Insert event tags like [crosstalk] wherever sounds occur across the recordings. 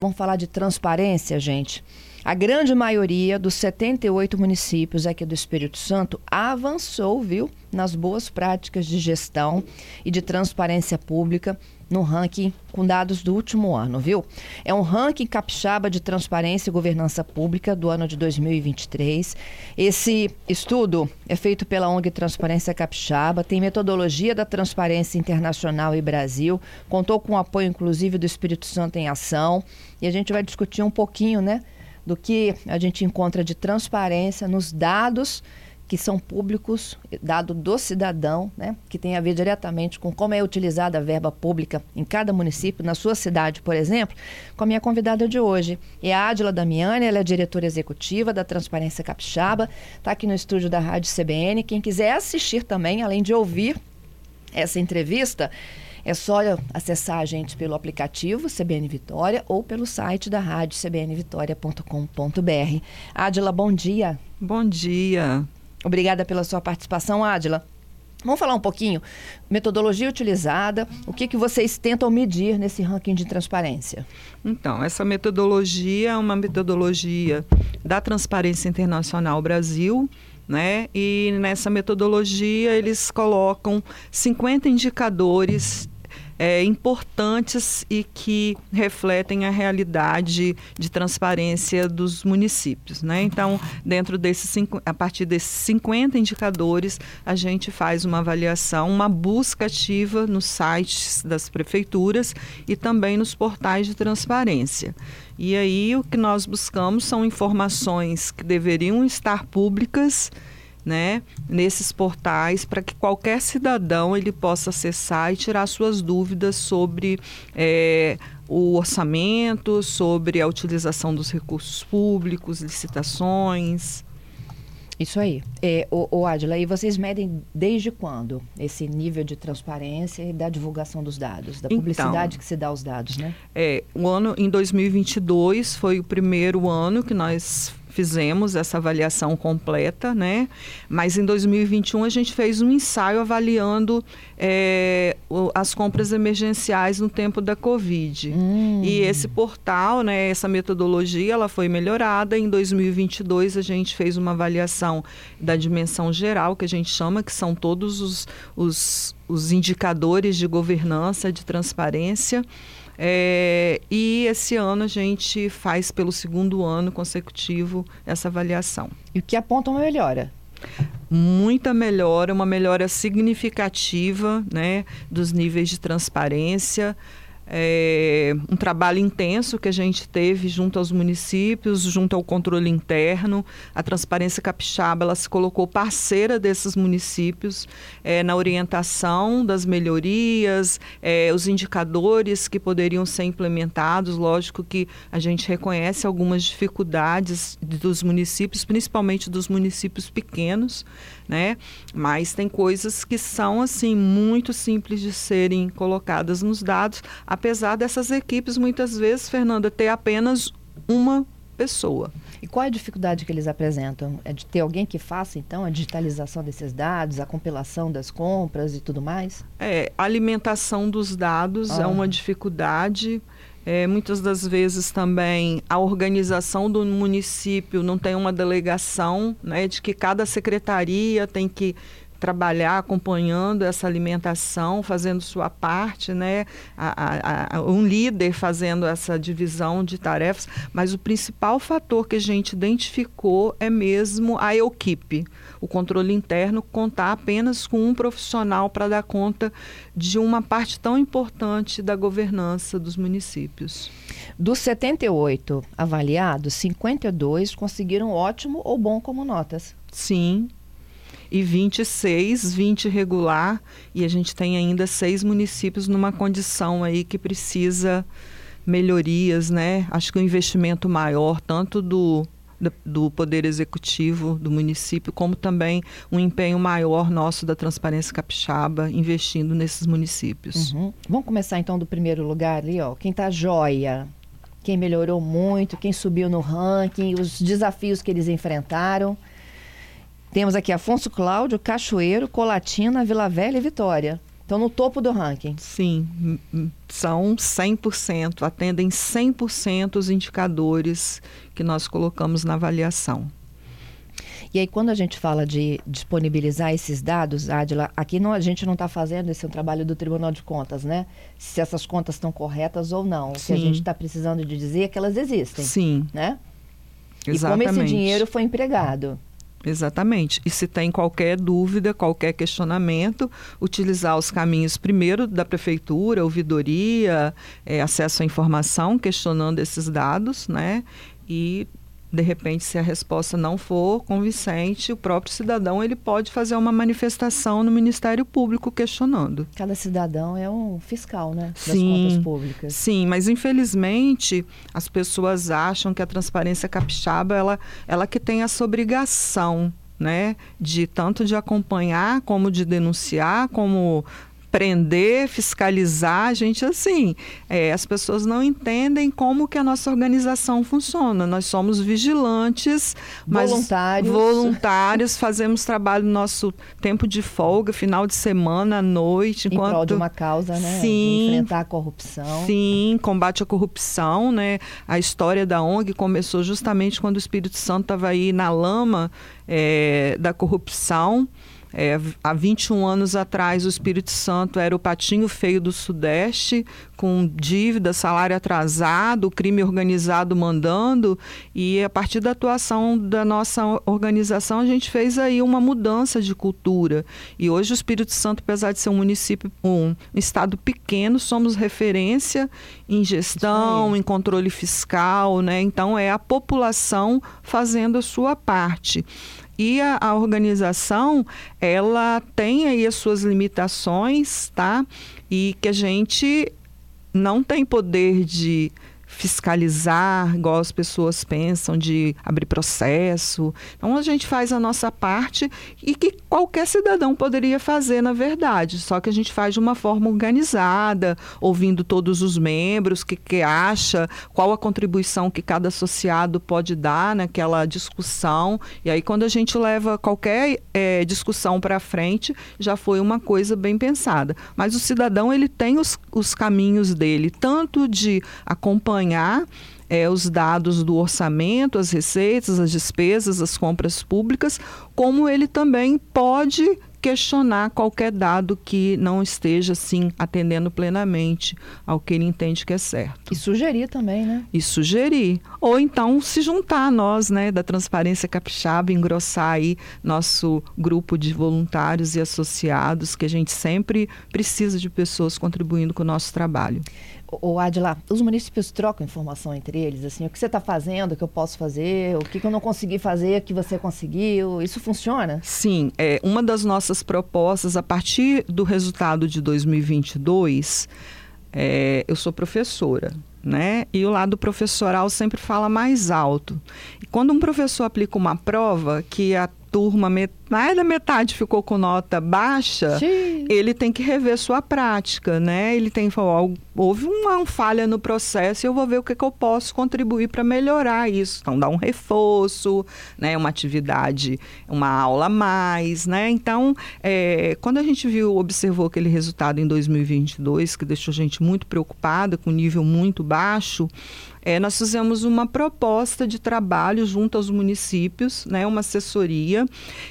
Vamos falar de transparência, gente. A grande maioria dos 78 municípios aqui do Espírito Santo avançou, viu, nas boas práticas de gestão e de transparência pública no ranking com dados do último ano, viu? É um ranking capixaba de transparência e governança pública do ano de 2023. Esse estudo é feito pela ONG Transparência Capixaba, tem metodologia da Transparência Internacional e Brasil, contou com o apoio inclusive do Espírito Santo em Ação, e a gente vai discutir um pouquinho, né, do que a gente encontra de transparência nos dados que são públicos, dado do cidadão, né, que tem a ver diretamente com como é utilizada a verba pública em cada município, na sua cidade, por exemplo, com a minha convidada de hoje. É a Adila Damiani, ela é diretora executiva da Transparência Capixaba, está aqui no estúdio da Rádio CBN. Quem quiser assistir também, além de ouvir essa entrevista, é só acessar a gente pelo aplicativo CBN Vitória ou pelo site da rádio cbnvitória.com.br. Adila, bom dia. Bom dia. Obrigada pela sua participação, Adila. Vamos falar um pouquinho metodologia utilizada, o que, que vocês tentam medir nesse ranking de transparência? Então, essa metodologia é uma metodologia da Transparência Internacional Brasil, né? E nessa metodologia eles colocam 50 indicadores é, importantes e que refletem a realidade de transparência dos municípios. Né? Então, dentro desses a partir desses 50 indicadores, a gente faz uma avaliação, uma busca ativa nos sites das prefeituras e também nos portais de transparência. E aí o que nós buscamos são informações que deveriam estar públicas né, nesses portais para que qualquer cidadão ele possa acessar e tirar suas dúvidas sobre é, o orçamento, sobre a utilização dos recursos públicos, licitações. Isso aí. É, o, o Adila, e vocês medem desde quando esse nível de transparência e da divulgação dos dados, da publicidade então, que se dá aos dados, né? É, o ano em 2022 foi o primeiro ano que nós fizemos essa avaliação completa, né? Mas em 2021 a gente fez um ensaio avaliando é, as compras emergenciais no tempo da Covid. Hum. E esse portal, né, essa metodologia, ela foi melhorada. Em 2022 a gente fez uma avaliação da dimensão geral, que a gente chama, que são todos os, os, os indicadores de governança, de transparência. É, e esse ano a gente faz pelo segundo ano consecutivo essa avaliação. E o que aponta uma melhora? muita melhora, uma melhora significativa né, dos níveis de transparência é, um trabalho intenso que a gente teve junto aos municípios, junto ao controle interno. A Transparência Capixaba ela se colocou parceira desses municípios é, na orientação das melhorias, é, os indicadores que poderiam ser implementados. Lógico que a gente reconhece algumas dificuldades dos municípios, principalmente dos municípios pequenos, né? Mas tem coisas que são assim muito simples de serem colocadas nos dados, apesar dessas equipes muitas vezes, Fernanda, ter apenas uma pessoa. E qual é a dificuldade que eles apresentam? É de ter alguém que faça, então, a digitalização desses dados, a compilação das compras e tudo mais? É, a alimentação dos dados é ah. é uma dificuldade. É, muitas das vezes também a organização do município não tem uma delegação, né, de que cada secretaria tem que trabalhar acompanhando essa alimentação, fazendo sua parte, né? A, a, a, um líder fazendo essa divisão de tarefas, mas o principal fator que a gente identificou é mesmo a equipe, o controle interno contar apenas com um profissional para dar conta de uma parte tão importante da governança dos municípios. Dos 78 avaliados, 52 conseguiram ótimo ou bom como notas. Sim, e 26, 20 regular, e a gente tem ainda seis municípios numa condição aí que precisa melhorias, né? Acho que um investimento maior, tanto do, do Poder Executivo do município, como também um empenho maior nosso da Transparência Capixaba, investindo nesses municípios. Uhum. Vamos começar então do primeiro lugar ali, ó. Quem está joia, quem melhorou muito, quem subiu no ranking, os desafios que eles enfrentaram. Temos aqui Afonso Cláudio, Cachoeiro, Colatina, Vila Velha e Vitória. Então, no topo do ranking. Sim, são 100%, atendem 100% os indicadores que nós colocamos na avaliação. E aí, quando a gente fala de disponibilizar esses dados, Adila, aqui não, a gente não está fazendo esse é um trabalho do Tribunal de Contas, né? Se essas contas estão corretas ou não. O Sim. que a gente está precisando de dizer é que elas existem. Sim. Né? Exatamente. E como esse dinheiro foi empregado. Exatamente. E se tem qualquer dúvida, qualquer questionamento, utilizar os caminhos primeiro da prefeitura, ouvidoria, é, acesso à informação, questionando esses dados, né? E de repente, se a resposta não for convincente, o próprio cidadão ele pode fazer uma manifestação no Ministério Público questionando. Cada cidadão é um fiscal, né? Das sim, contas públicas. Sim, mas infelizmente as pessoas acham que a transparência capixaba ela, ela que tem essa obrigação né, de tanto de acompanhar como de denunciar, como prender, fiscalizar, a gente assim, é, as pessoas não entendem como que a nossa organização funciona. Nós somos vigilantes, voluntários, voluntários fazemos trabalho no nosso tempo de folga, final de semana, à noite, enquanto em prol de uma causa, né? Sim, de enfrentar a corrupção. Sim, combate à corrupção, né? A história da ONG começou justamente quando o Espírito Santo estava aí na lama é, da corrupção. É, há 21 anos atrás, o Espírito Santo era o patinho feio do Sudeste, com dívida, salário atrasado, crime organizado mandando, e a partir da atuação da nossa organização, a gente fez aí uma mudança de cultura. E hoje o Espírito Santo, apesar de ser um município, um estado pequeno, somos referência em gestão, em controle fiscal, né? Então é a população fazendo a sua parte. E a, a organização, ela tem aí as suas limitações, tá? E que a gente não tem poder de fiscalizar, igual as pessoas pensam, de abrir processo. Então a gente faz a nossa parte e que qualquer cidadão poderia fazer, na verdade, só que a gente faz de uma forma organizada, ouvindo todos os membros, que, que acha, qual a contribuição que cada associado pode dar naquela discussão. E aí, quando a gente leva qualquer é, discussão para frente, já foi uma coisa bem pensada. Mas o cidadão ele tem os, os caminhos dele, tanto de acompanhar acompanhar é, os dados do orçamento, as receitas, as despesas, as compras públicas, como ele também pode questionar qualquer dado que não esteja assim atendendo plenamente ao que ele entende que é certo. E sugerir também, né? E sugerir. Ou então se juntar a nós, né, da Transparência Capixaba, engrossar aí nosso grupo de voluntários e associados, que a gente sempre precisa de pessoas contribuindo com o nosso trabalho. O Adila, os municípios trocam informação entre eles, assim, o que você está fazendo, o que eu posso fazer, o que, que eu não consegui fazer, o que você conseguiu, isso funciona? Sim, é uma das nossas propostas a partir do resultado de 2022. É, eu sou professora, né? E o lado professoral sempre fala mais alto. E quando um professor aplica uma prova que a turma, mais da metade ficou com nota baixa, Sim. ele tem que rever sua prática, né? Ele tem que falar, houve uma, falha no processo e eu vou ver o que, que eu posso contribuir para melhorar isso. Então, dar um reforço, né? Uma atividade, uma aula a mais, né? Então, é, quando a gente viu, observou aquele resultado em 2022, que deixou a gente muito preocupada, com nível muito baixo, é, nós fizemos uma proposta de trabalho junto aos municípios, né, uma assessoria,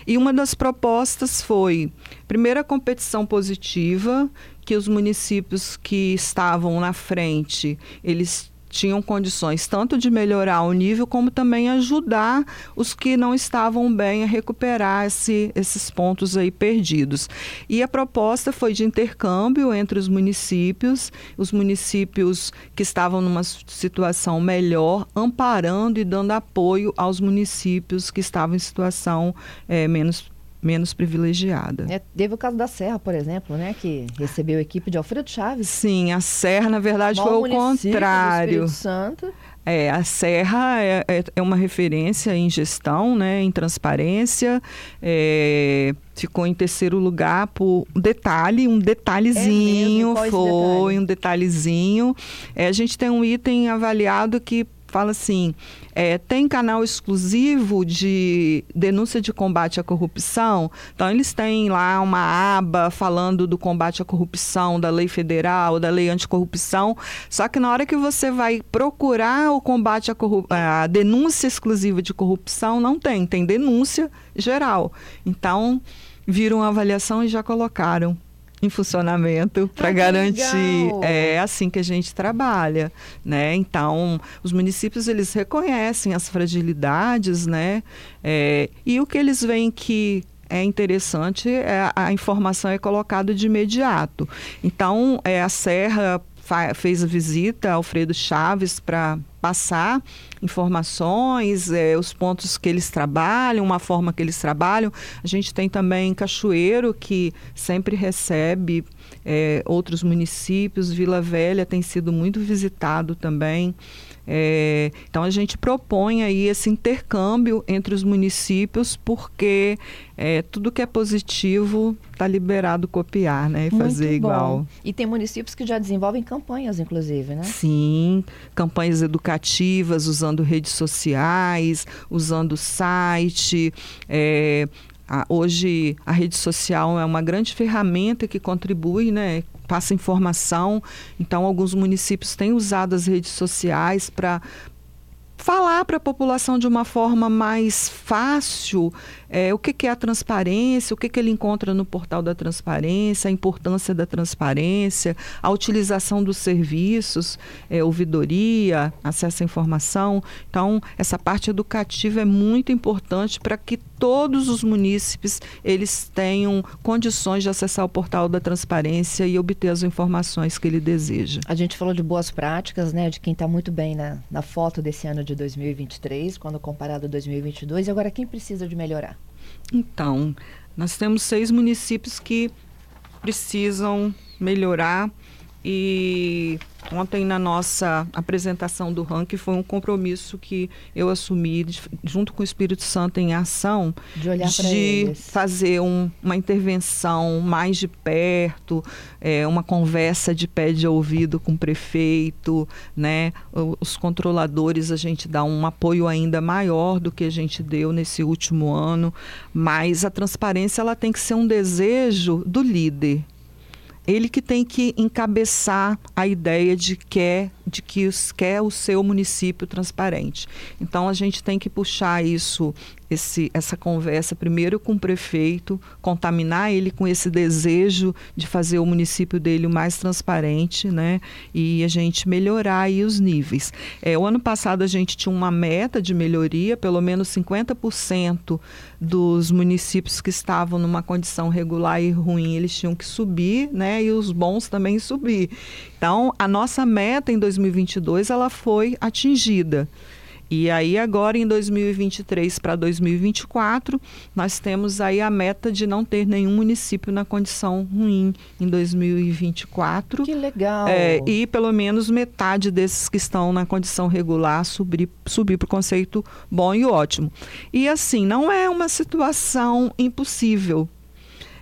e uma das propostas foi, primeira competição positiva, que os municípios que estavam na frente, eles tinham condições tanto de melhorar o nível, como também ajudar os que não estavam bem a recuperar esse, esses pontos aí perdidos. E a proposta foi de intercâmbio entre os municípios, os municípios que estavam numa situação melhor, amparando e dando apoio aos municípios que estavam em situação é, menos menos privilegiada. É, teve o caso da Serra, por exemplo, né, que recebeu a equipe de Alfredo Chaves. Sim, a Serra, na verdade, foi o contrário. Do Santo. É, a Serra é, é, é, uma referência em gestão, né, em transparência. É, ficou em terceiro lugar por detalhe, um detalhezinho, é foi detalhe? um detalhezinho. É, a gente tem um item avaliado que fala assim: é, tem canal exclusivo de denúncia de combate à corrupção. Então, eles têm lá uma aba falando do combate à corrupção, da lei federal, da lei anticorrupção. Só que na hora que você vai procurar o combate à a denúncia exclusiva de corrupção, não tem. Tem denúncia geral. Então, viram a avaliação e já colocaram em funcionamento para garantir é assim que a gente trabalha né? Então os municípios eles reconhecem as fragilidades né? É, e o que eles veem que é interessante é a informação é colocada de imediato. Então é a Serra fez a visita Alfredo Chaves para passar informações, é, os pontos que eles trabalham, uma forma que eles trabalham. A gente tem também Cachoeiro, que sempre recebe é, outros municípios. Vila Velha tem sido muito visitado também. É, então a gente propõe aí esse intercâmbio entre os municípios, porque é, tudo que é positivo está liberado copiar, né? E fazer igual. E tem municípios que já desenvolvem campanhas, inclusive, né? Sim, campanhas educativas, usando redes sociais, usando site. É, a, hoje a rede social é uma grande ferramenta que contribui né, passa informação. Então, alguns municípios têm usado as redes sociais para falar para a população de uma forma mais fácil é, o que, que, é a transparência, o que, que ele encontra no portal da transparência, a importância da transparência, a utilização dos serviços, é, ouvidoria, acesso à informação. Então, essa parte educativa é muito importante para que todos os munícipes eles tenham condições de acessar o portal da transparência e obter as informações que ele deseja. A gente falou de boas práticas, né, de quem está muito bem na, na foto desse ano de 2023, quando comparado a 2022. E agora, quem precisa de melhorar? Então, nós temos seis municípios que precisam melhorar e ontem na nossa apresentação do ranking foi um compromisso que eu assumi de, junto com o Espírito Santo em ação de, olhar de fazer um, uma intervenção mais de perto, é, uma conversa de pé de ouvido com o prefeito, né? Os controladores a gente dá um apoio ainda maior do que a gente deu nesse último ano, mas a transparência ela tem que ser um desejo do líder ele que tem que encabeçar a ideia de que é, de que quer o seu município transparente. Então a gente tem que puxar isso esse, essa conversa primeiro com o prefeito, contaminar ele com esse desejo de fazer o município dele o mais transparente, né? E a gente melhorar aí os níveis. É, o ano passado a gente tinha uma meta de melhoria, pelo menos 50% dos municípios que estavam numa condição regular e ruim, eles tinham que subir, né? E os bons também subir. Então, a nossa meta em 2022 ela foi atingida. E aí agora em 2023 para 2024, nós temos aí a meta de não ter nenhum município na condição ruim em 2024. Que legal! É, e pelo menos metade desses que estão na condição regular subir, subir para o conceito bom e ótimo. E assim, não é uma situação impossível.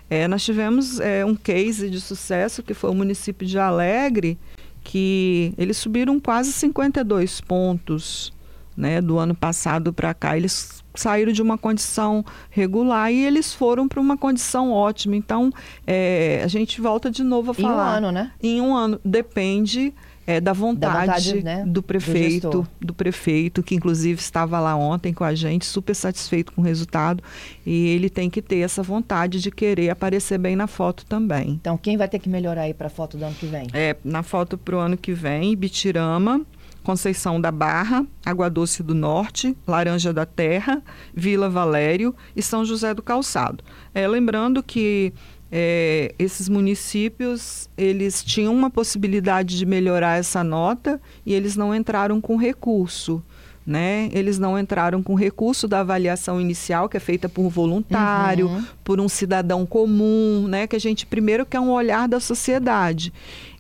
É, nós tivemos é, um case de sucesso que foi o município de Alegre, que eles subiram quase 52 pontos né, do ano passado para cá. Eles saíram de uma condição regular e eles foram para uma condição ótima. Então, é, a gente volta de novo a falar. Em um ano, né? Em um ano. Depende é, da vontade, da vontade né, do prefeito, do, do, prefeito, que inclusive estava lá ontem com a gente, super satisfeito com o resultado. E ele tem que ter essa vontade de querer aparecer bem na foto também. Então, quem vai ter que melhorar aí para a foto do ano que vem? É, na foto para o ano que vem, Bitirama, Conceição da Barra, Água Doce do Norte, Laranja da Terra, Vila Valério e São José do Calçado. É, lembrando que é, esses municípios eles tinham uma possibilidade de melhorar essa nota e eles não entraram com recurso. Né? Eles não entraram com recurso da avaliação inicial, que é feita por um voluntário, uhum. por um cidadão comum, né? Que a gente primeiro quer um olhar da sociedade.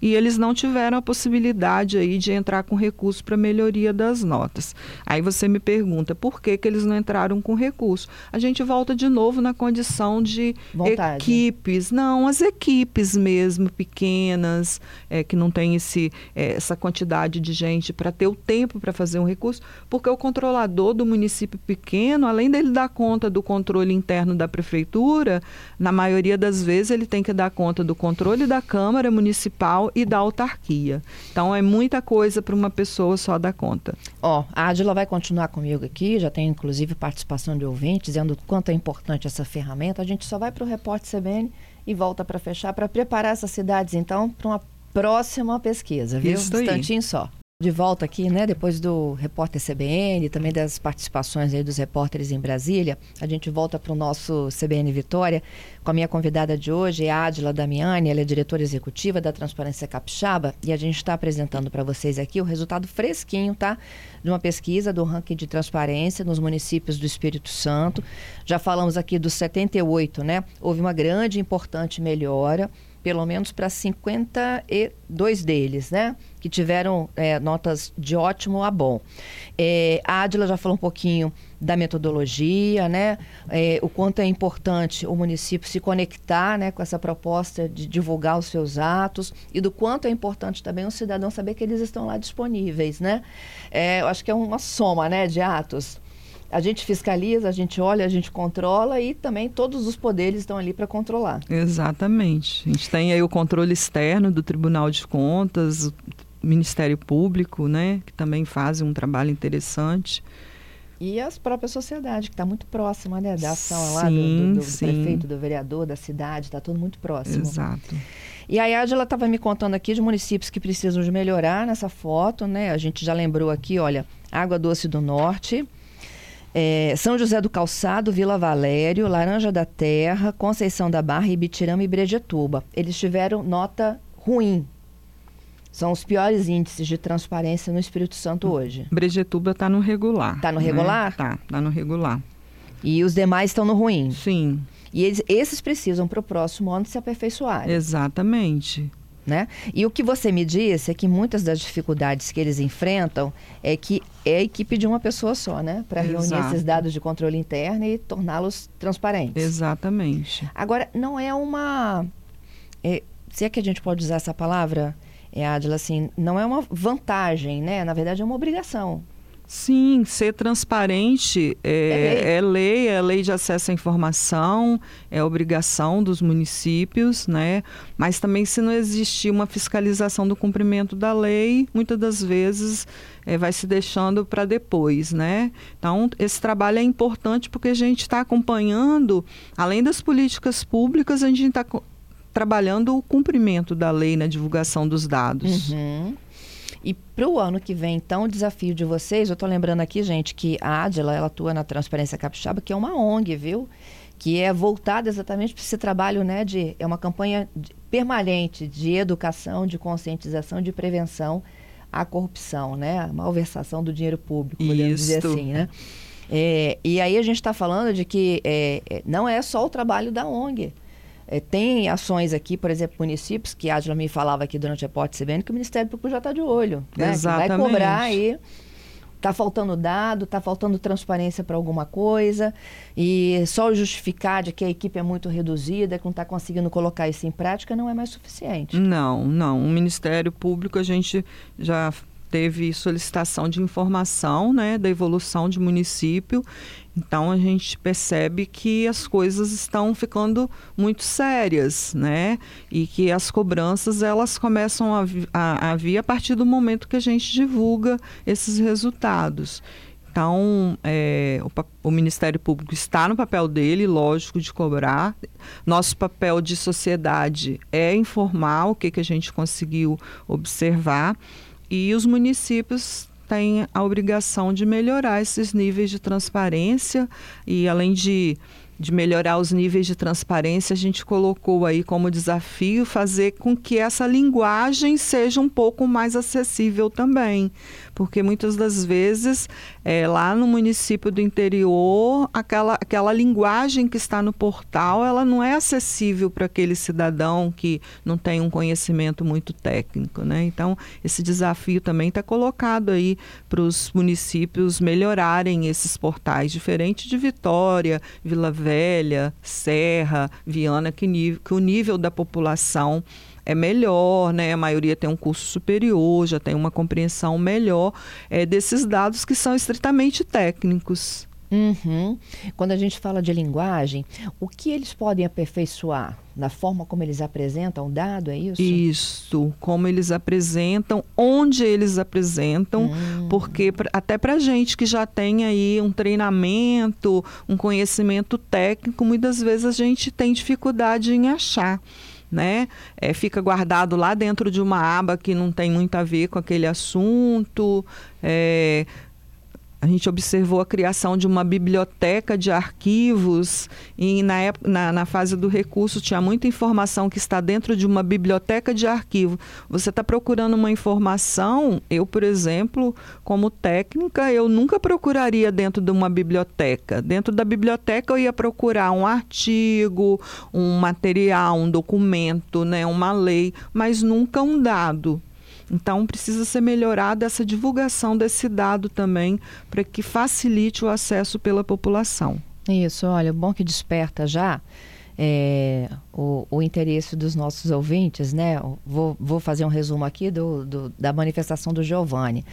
E eles não tiveram a possibilidade aí de entrar com recurso para melhoria das notas. Aí você me pergunta por que, que eles não entraram com recurso. A gente volta de novo na condição de Vontade. equipes, não, as equipes mesmo pequenas, é, que não tem esse, é, essa quantidade de gente para ter o tempo para fazer um recurso, porque o controlador do município pequeno, além dele dar conta do controle interno da prefeitura, na maioria das vezes ele tem que dar conta do controle da Câmara Municipal e da autarquia. Então é muita coisa para uma pessoa só dar conta. Ó, oh, a Adila vai continuar comigo aqui, já tem inclusive participação de ouvintes dizendo o quanto é importante essa ferramenta. A gente só vai para o repórter CBN e volta para fechar, para preparar essas cidades, então, para uma próxima pesquisa, viu? Isso um instantinho só. De volta aqui, né, depois do repórter CBN, também das participações aí dos repórteres em Brasília, a gente volta para o nosso CBN Vitória com a minha convidada de hoje, Adila Damiani, ela é diretora executiva da Transparência Capixaba e a gente está apresentando para vocês aqui o resultado fresquinho, tá, de uma pesquisa do ranking de transparência nos municípios do Espírito Santo. Já falamos aqui dos 78, né? Houve uma grande e importante melhora pelo menos para 52 deles, né? Que tiveram é, notas de ótimo a bom. É, a Adila já falou um pouquinho da metodologia, né? É, o quanto é importante o município se conectar né, com essa proposta de divulgar os seus atos e do quanto é importante também o cidadão saber que eles estão lá disponíveis, né? É, eu acho que é uma soma né, de atos a gente fiscaliza, a gente olha, a gente controla e também todos os poderes estão ali para controlar. Exatamente. A gente tem aí o controle externo do Tribunal de Contas, o Ministério Público, né, que também fazem um trabalho interessante. E a própria sociedade, que está muito próxima né, da ação sim, lá do, do, do prefeito, do vereador, da cidade, está tudo muito próximo. Exato. E a Adila estava me contando aqui de municípios que precisam de melhorar nessa foto, né? A gente já lembrou aqui, olha, Água Doce do Norte, é, São José do Calçado, Vila Valério, Laranja da Terra, Conceição da Barra, Ibitirama e Brejetuba. Eles tiveram nota ruim. São os piores índices de transparência no Espírito Santo hoje. Brejetuba está no regular. Está no regular? Está, né? está no regular. E os demais estão no ruim? Sim. E eles, esses precisam para o próximo ano se aperfeiçoar. Exatamente. Né? E o que você me disse é que muitas das dificuldades que eles enfrentam é que é a equipe de uma pessoa só, né? Para reunir esses dados de controle interno e torná-los transparentes. Exatamente. Agora, não é uma. É, se é que a gente pode usar essa palavra, é, Adila, assim, não é uma vantagem, né? Na verdade, é uma obrigação. Sim, ser transparente é, é, lei. é, lei. é lei de acesso à informação, é obrigação dos municípios, né? Mas também se não existir uma fiscalização do cumprimento da lei, muitas das vezes é, vai se deixando para depois, né? Então, esse trabalho é importante porque a gente está acompanhando, além das políticas públicas, a gente está trabalhando o cumprimento da lei na divulgação dos dados. Uhum. E para o ano que vem, então, o desafio de vocês, eu estou lembrando aqui, gente, que a Adila, ela atua na Transparência Capixaba, que é uma ONG, viu? Que é voltada exatamente para esse trabalho, né, de... É uma campanha de, permanente de educação, de conscientização, de prevenção à corrupção, né? A malversação do dinheiro público, podemos Isso. dizer assim, né? É, e aí a gente está falando de que é, é, não é só o trabalho da ONG. É, tem ações aqui, por exemplo, municípios, que a Adila me falava aqui durante a porta CBN, que o Ministério Público já está de olho. Né? Exatamente. Que vai cobrar aí. Está faltando dado, está faltando transparência para alguma coisa, e só justificar de que a equipe é muito reduzida, que não está conseguindo colocar isso em prática, não é mais suficiente. Não, não. O Ministério Público, a gente já teve solicitação de informação né, da evolução de município. Então a gente percebe que as coisas estão ficando muito sérias, né? E que as cobranças elas começam a, a, a vir a partir do momento que a gente divulga esses resultados. Então, é, o, o, Ministério Público está no papel dele, lógico, de cobrar. Nosso papel de sociedade é informar o que, que a gente conseguiu observar e os municípios têm a obrigação de melhorar esses níveis de transparência e, além de de melhorar os níveis de transparência, a gente colocou aí como desafio fazer com que essa linguagem seja um pouco mais acessível também. Porque muitas das vezes, é, lá no município do interior, aquela, aquela linguagem que está no portal, ela não é acessível para aquele cidadão que não tem um conhecimento muito técnico. Né? Então, esse desafio também está colocado aí para os municípios melhorarem esses portais, diferente de Vitória, Vila Velha, Serra, Viana, que, que o nível da população é melhor, né? A maioria tem um curso superior, já tem uma compreensão melhor é, desses dados que são estritamente técnicos. Uhum. Quando a gente fala de linguagem, o que eles podem aperfeiçoar? Na forma como eles apresentam o dado, é isso? Isso, como eles apresentam, onde eles apresentam, uhum. porque até para gente que já tem aí um treinamento, um conhecimento técnico, muitas vezes a gente tem dificuldade em achar. Né? É, fica guardado lá dentro de uma aba que não tem muito a ver com aquele assunto. É, a gente observou a criação de uma biblioteca de arquivos e na, época, na, na, fase do recurso tinha muita informação que está dentro de uma biblioteca de arquivo. Você está procurando uma informação, eu, por exemplo, como técnica, eu nunca procuraria dentro de uma biblioteca. Dentro da biblioteca eu ia procurar um artigo, um material, um documento, né, uma lei, mas nunca um dado. Então, precisa ser melhorada essa divulgação desse dado também, para que facilite o acesso pela população. Isso, olha, bom que desperta já é, o, o, interesse dos nossos ouvintes, né? Vou, vou fazer um resumo aqui do, do, da manifestação do Giovanni.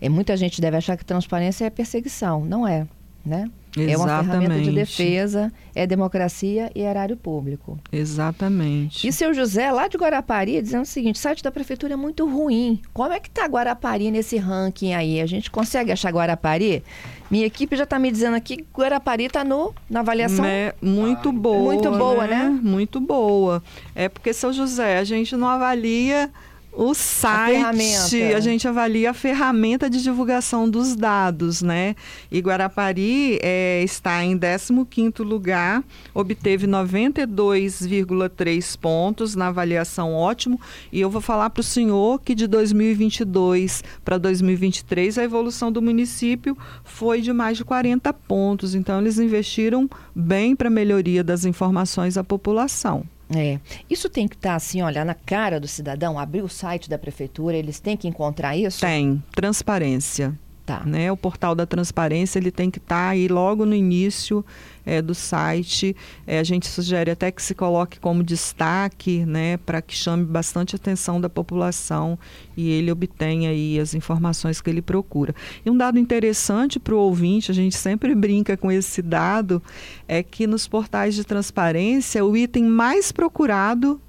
É, muita gente deve achar que transparência é perseguição. Não é, né? Exatamente. É uma ferramenta de defesa, é democracia e erário público. Exatamente. E seu José, lá de Guarapari, dizendo o seguinte: o site da prefeitura é muito ruim. Como é que está Guarapari nesse ranking aí? A gente consegue achar Guarapari? Minha equipe já está me dizendo aqui que Guarapari está na avaliação. É muito boa. Muito boa, né? né? Muito boa. É porque, seu José, a gente não avalia o site, a, a, gente avalia a ferramenta de divulgação dos dados, né? E Guarapari é, está em 15º lugar, obteve 92,3 pontos na avaliação ótimo, e eu vou falar para o senhor que de 2022 para 2023 a evolução do município foi de mais de 40 pontos, então eles investiram bem para a melhoria das informações à população. É. Isso tem que estar tá, assim, olha, na cara do cidadão, abrir o site da prefeitura, eles têm que encontrar isso? Tem. Transparência. Tá. Né? O portal da transparência ele tem que estar tá aí logo no início é, do site. É, a gente sugere até que se coloque como destaque, né, para que chame bastante atenção da população e ele obtenha aí as informações que ele procura. E um dado interessante para o ouvinte, a gente sempre brinca com esse dado, é que nos portais de transparência o item mais procurado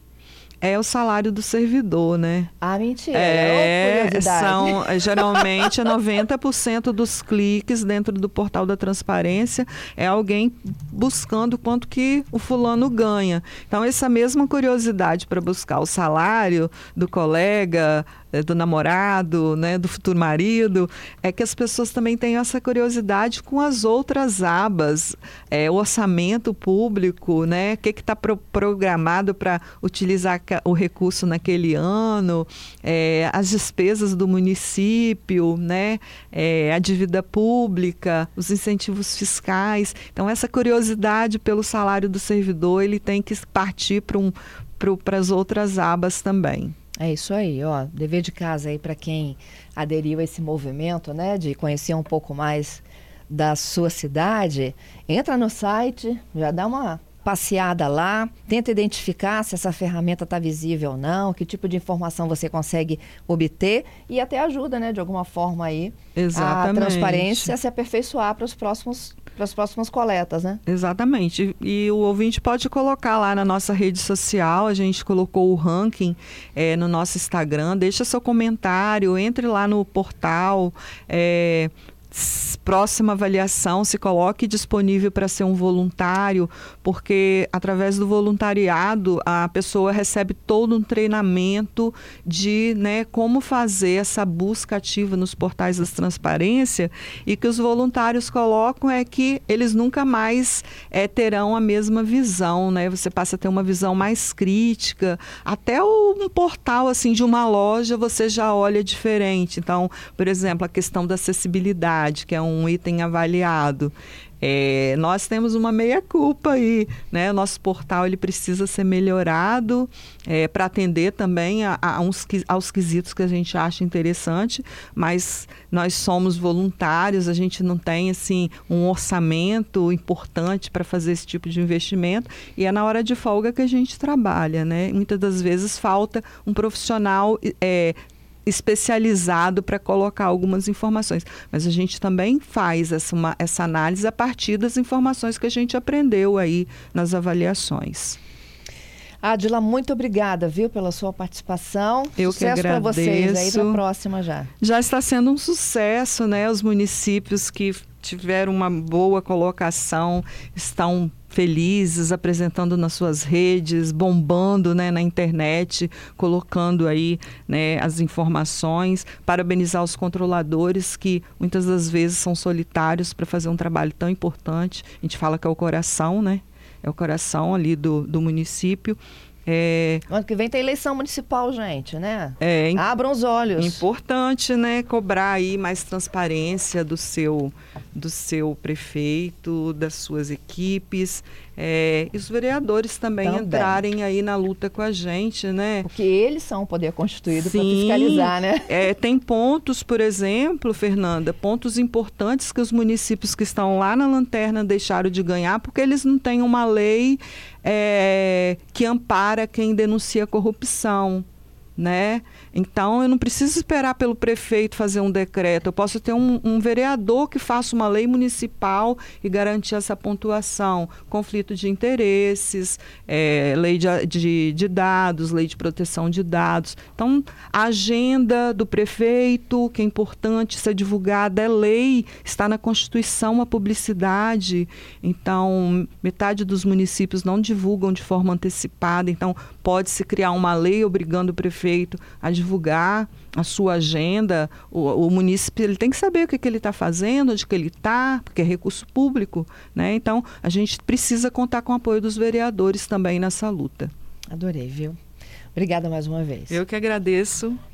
é o salário do servidor, né? Ah, mentira. É, oh, são [laughs] geralmente 90% dos cliques dentro do portal da transparência é alguém buscando quanto que o fulano ganha. Então essa mesma curiosidade para buscar o salário do colega, é, do namorado, né, do futuro marido, é que as pessoas também têm essa curiosidade com as outras abas, é, o orçamento público, né, o que está pro programado para utilizar o recurso naquele ano, é, as despesas do município, né, é, a dívida pública, os incentivos fiscais. Então essa curiosidade pelo salário do servidor ele tem que partir para um, para as outras abas também. É isso aí, ó. Dever de casa aí para quem aderiu a esse movimento, né, de conhecer um pouco mais da sua cidade. Entra no site, já dá uma passeada lá, tenta identificar se essa ferramenta está visível ou não, que tipo de informação você consegue obter e até ajuda, né, de alguma forma aí Exatamente. a transparência a se aperfeiçoar para os próximos para as próximas coletas, né? Exatamente. E o ouvinte pode colocar lá na nossa rede social, a gente colocou o ranking é, no nosso Instagram, deixa seu comentário, entre lá no portal, é, próxima avaliação se coloque disponível para ser um voluntário, porque através do voluntariado a pessoa recebe todo um treinamento de né, como fazer essa busca ativa nos portais da transparência e que os voluntários colocam é que eles nunca mais é, terão a mesma visão, né? Você passa a ter uma visão mais crítica, até um portal assim de uma loja você já olha diferente. Então, por exemplo, a questão da acessibilidade, que é um item avaliado. É, nós temos uma meia culpa aí, né? O nosso portal ele precisa ser melhorado é, para atender também a, a uns, aos quesitos que a gente acha interessante, mas nós somos voluntários, a gente não tem assim um orçamento importante para fazer esse tipo de investimento e é na hora de folga que a gente trabalha, né? Muitas das vezes falta um profissional é, especializado para colocar algumas informações. Mas a gente também faz essa, uma, essa análise a partir das informações que a gente aprendeu aí nas avaliações. Adila, muito obrigada, viu, pela sua participação. Eu sucesso que agradeço. para vocês aí da próxima já. Já está sendo um sucesso, né? Os municípios que tiveram uma boa colocação estão felizes, apresentando nas suas redes, bombando né, na internet, colocando aí né, as informações, parabenizar os controladores que muitas das vezes são solitários para fazer um trabalho tão importante. A gente fala que é o coração, né? É o coração ali do, do município é... Ano que vem tem eleição municipal, gente, né? É, Abram os olhos. Importante, né? Cobrar aí mais transparência do seu, do seu prefeito, das suas equipes. É, e os vereadores também, também, entrarem aí na luta com a gente, né? Porque eles são o poder constituído para fiscalizar, né? É, tem pontos, por exemplo, Fernanda, pontos importantes que os municípios que estão lá na lanterna deixaram de ganhar porque eles não têm uma lei é, que ampara quem denuncia corrupção né? Então eu não preciso esperar pelo prefeito fazer um decreto. Eu posso ter um, um, vereador que faça uma lei municipal e garantir essa pontuação. Conflito de interesses, é, lei de, de, de, dados, lei de proteção de dados. Então, a agenda do prefeito, que é importante ser divulgada, é lei, está na Constituição a publicidade. Então, metade dos municípios não divulgam de forma antecipada. Então, pode-se criar uma lei obrigando o prefeito a divulgar a sua agenda, o, o município ele tem que saber o que, que ele está fazendo, onde que ele está, porque é recurso público. Né? Então, a gente precisa contar com o apoio dos vereadores também nessa luta. Adorei, viu? Obrigada mais uma vez. Eu que agradeço.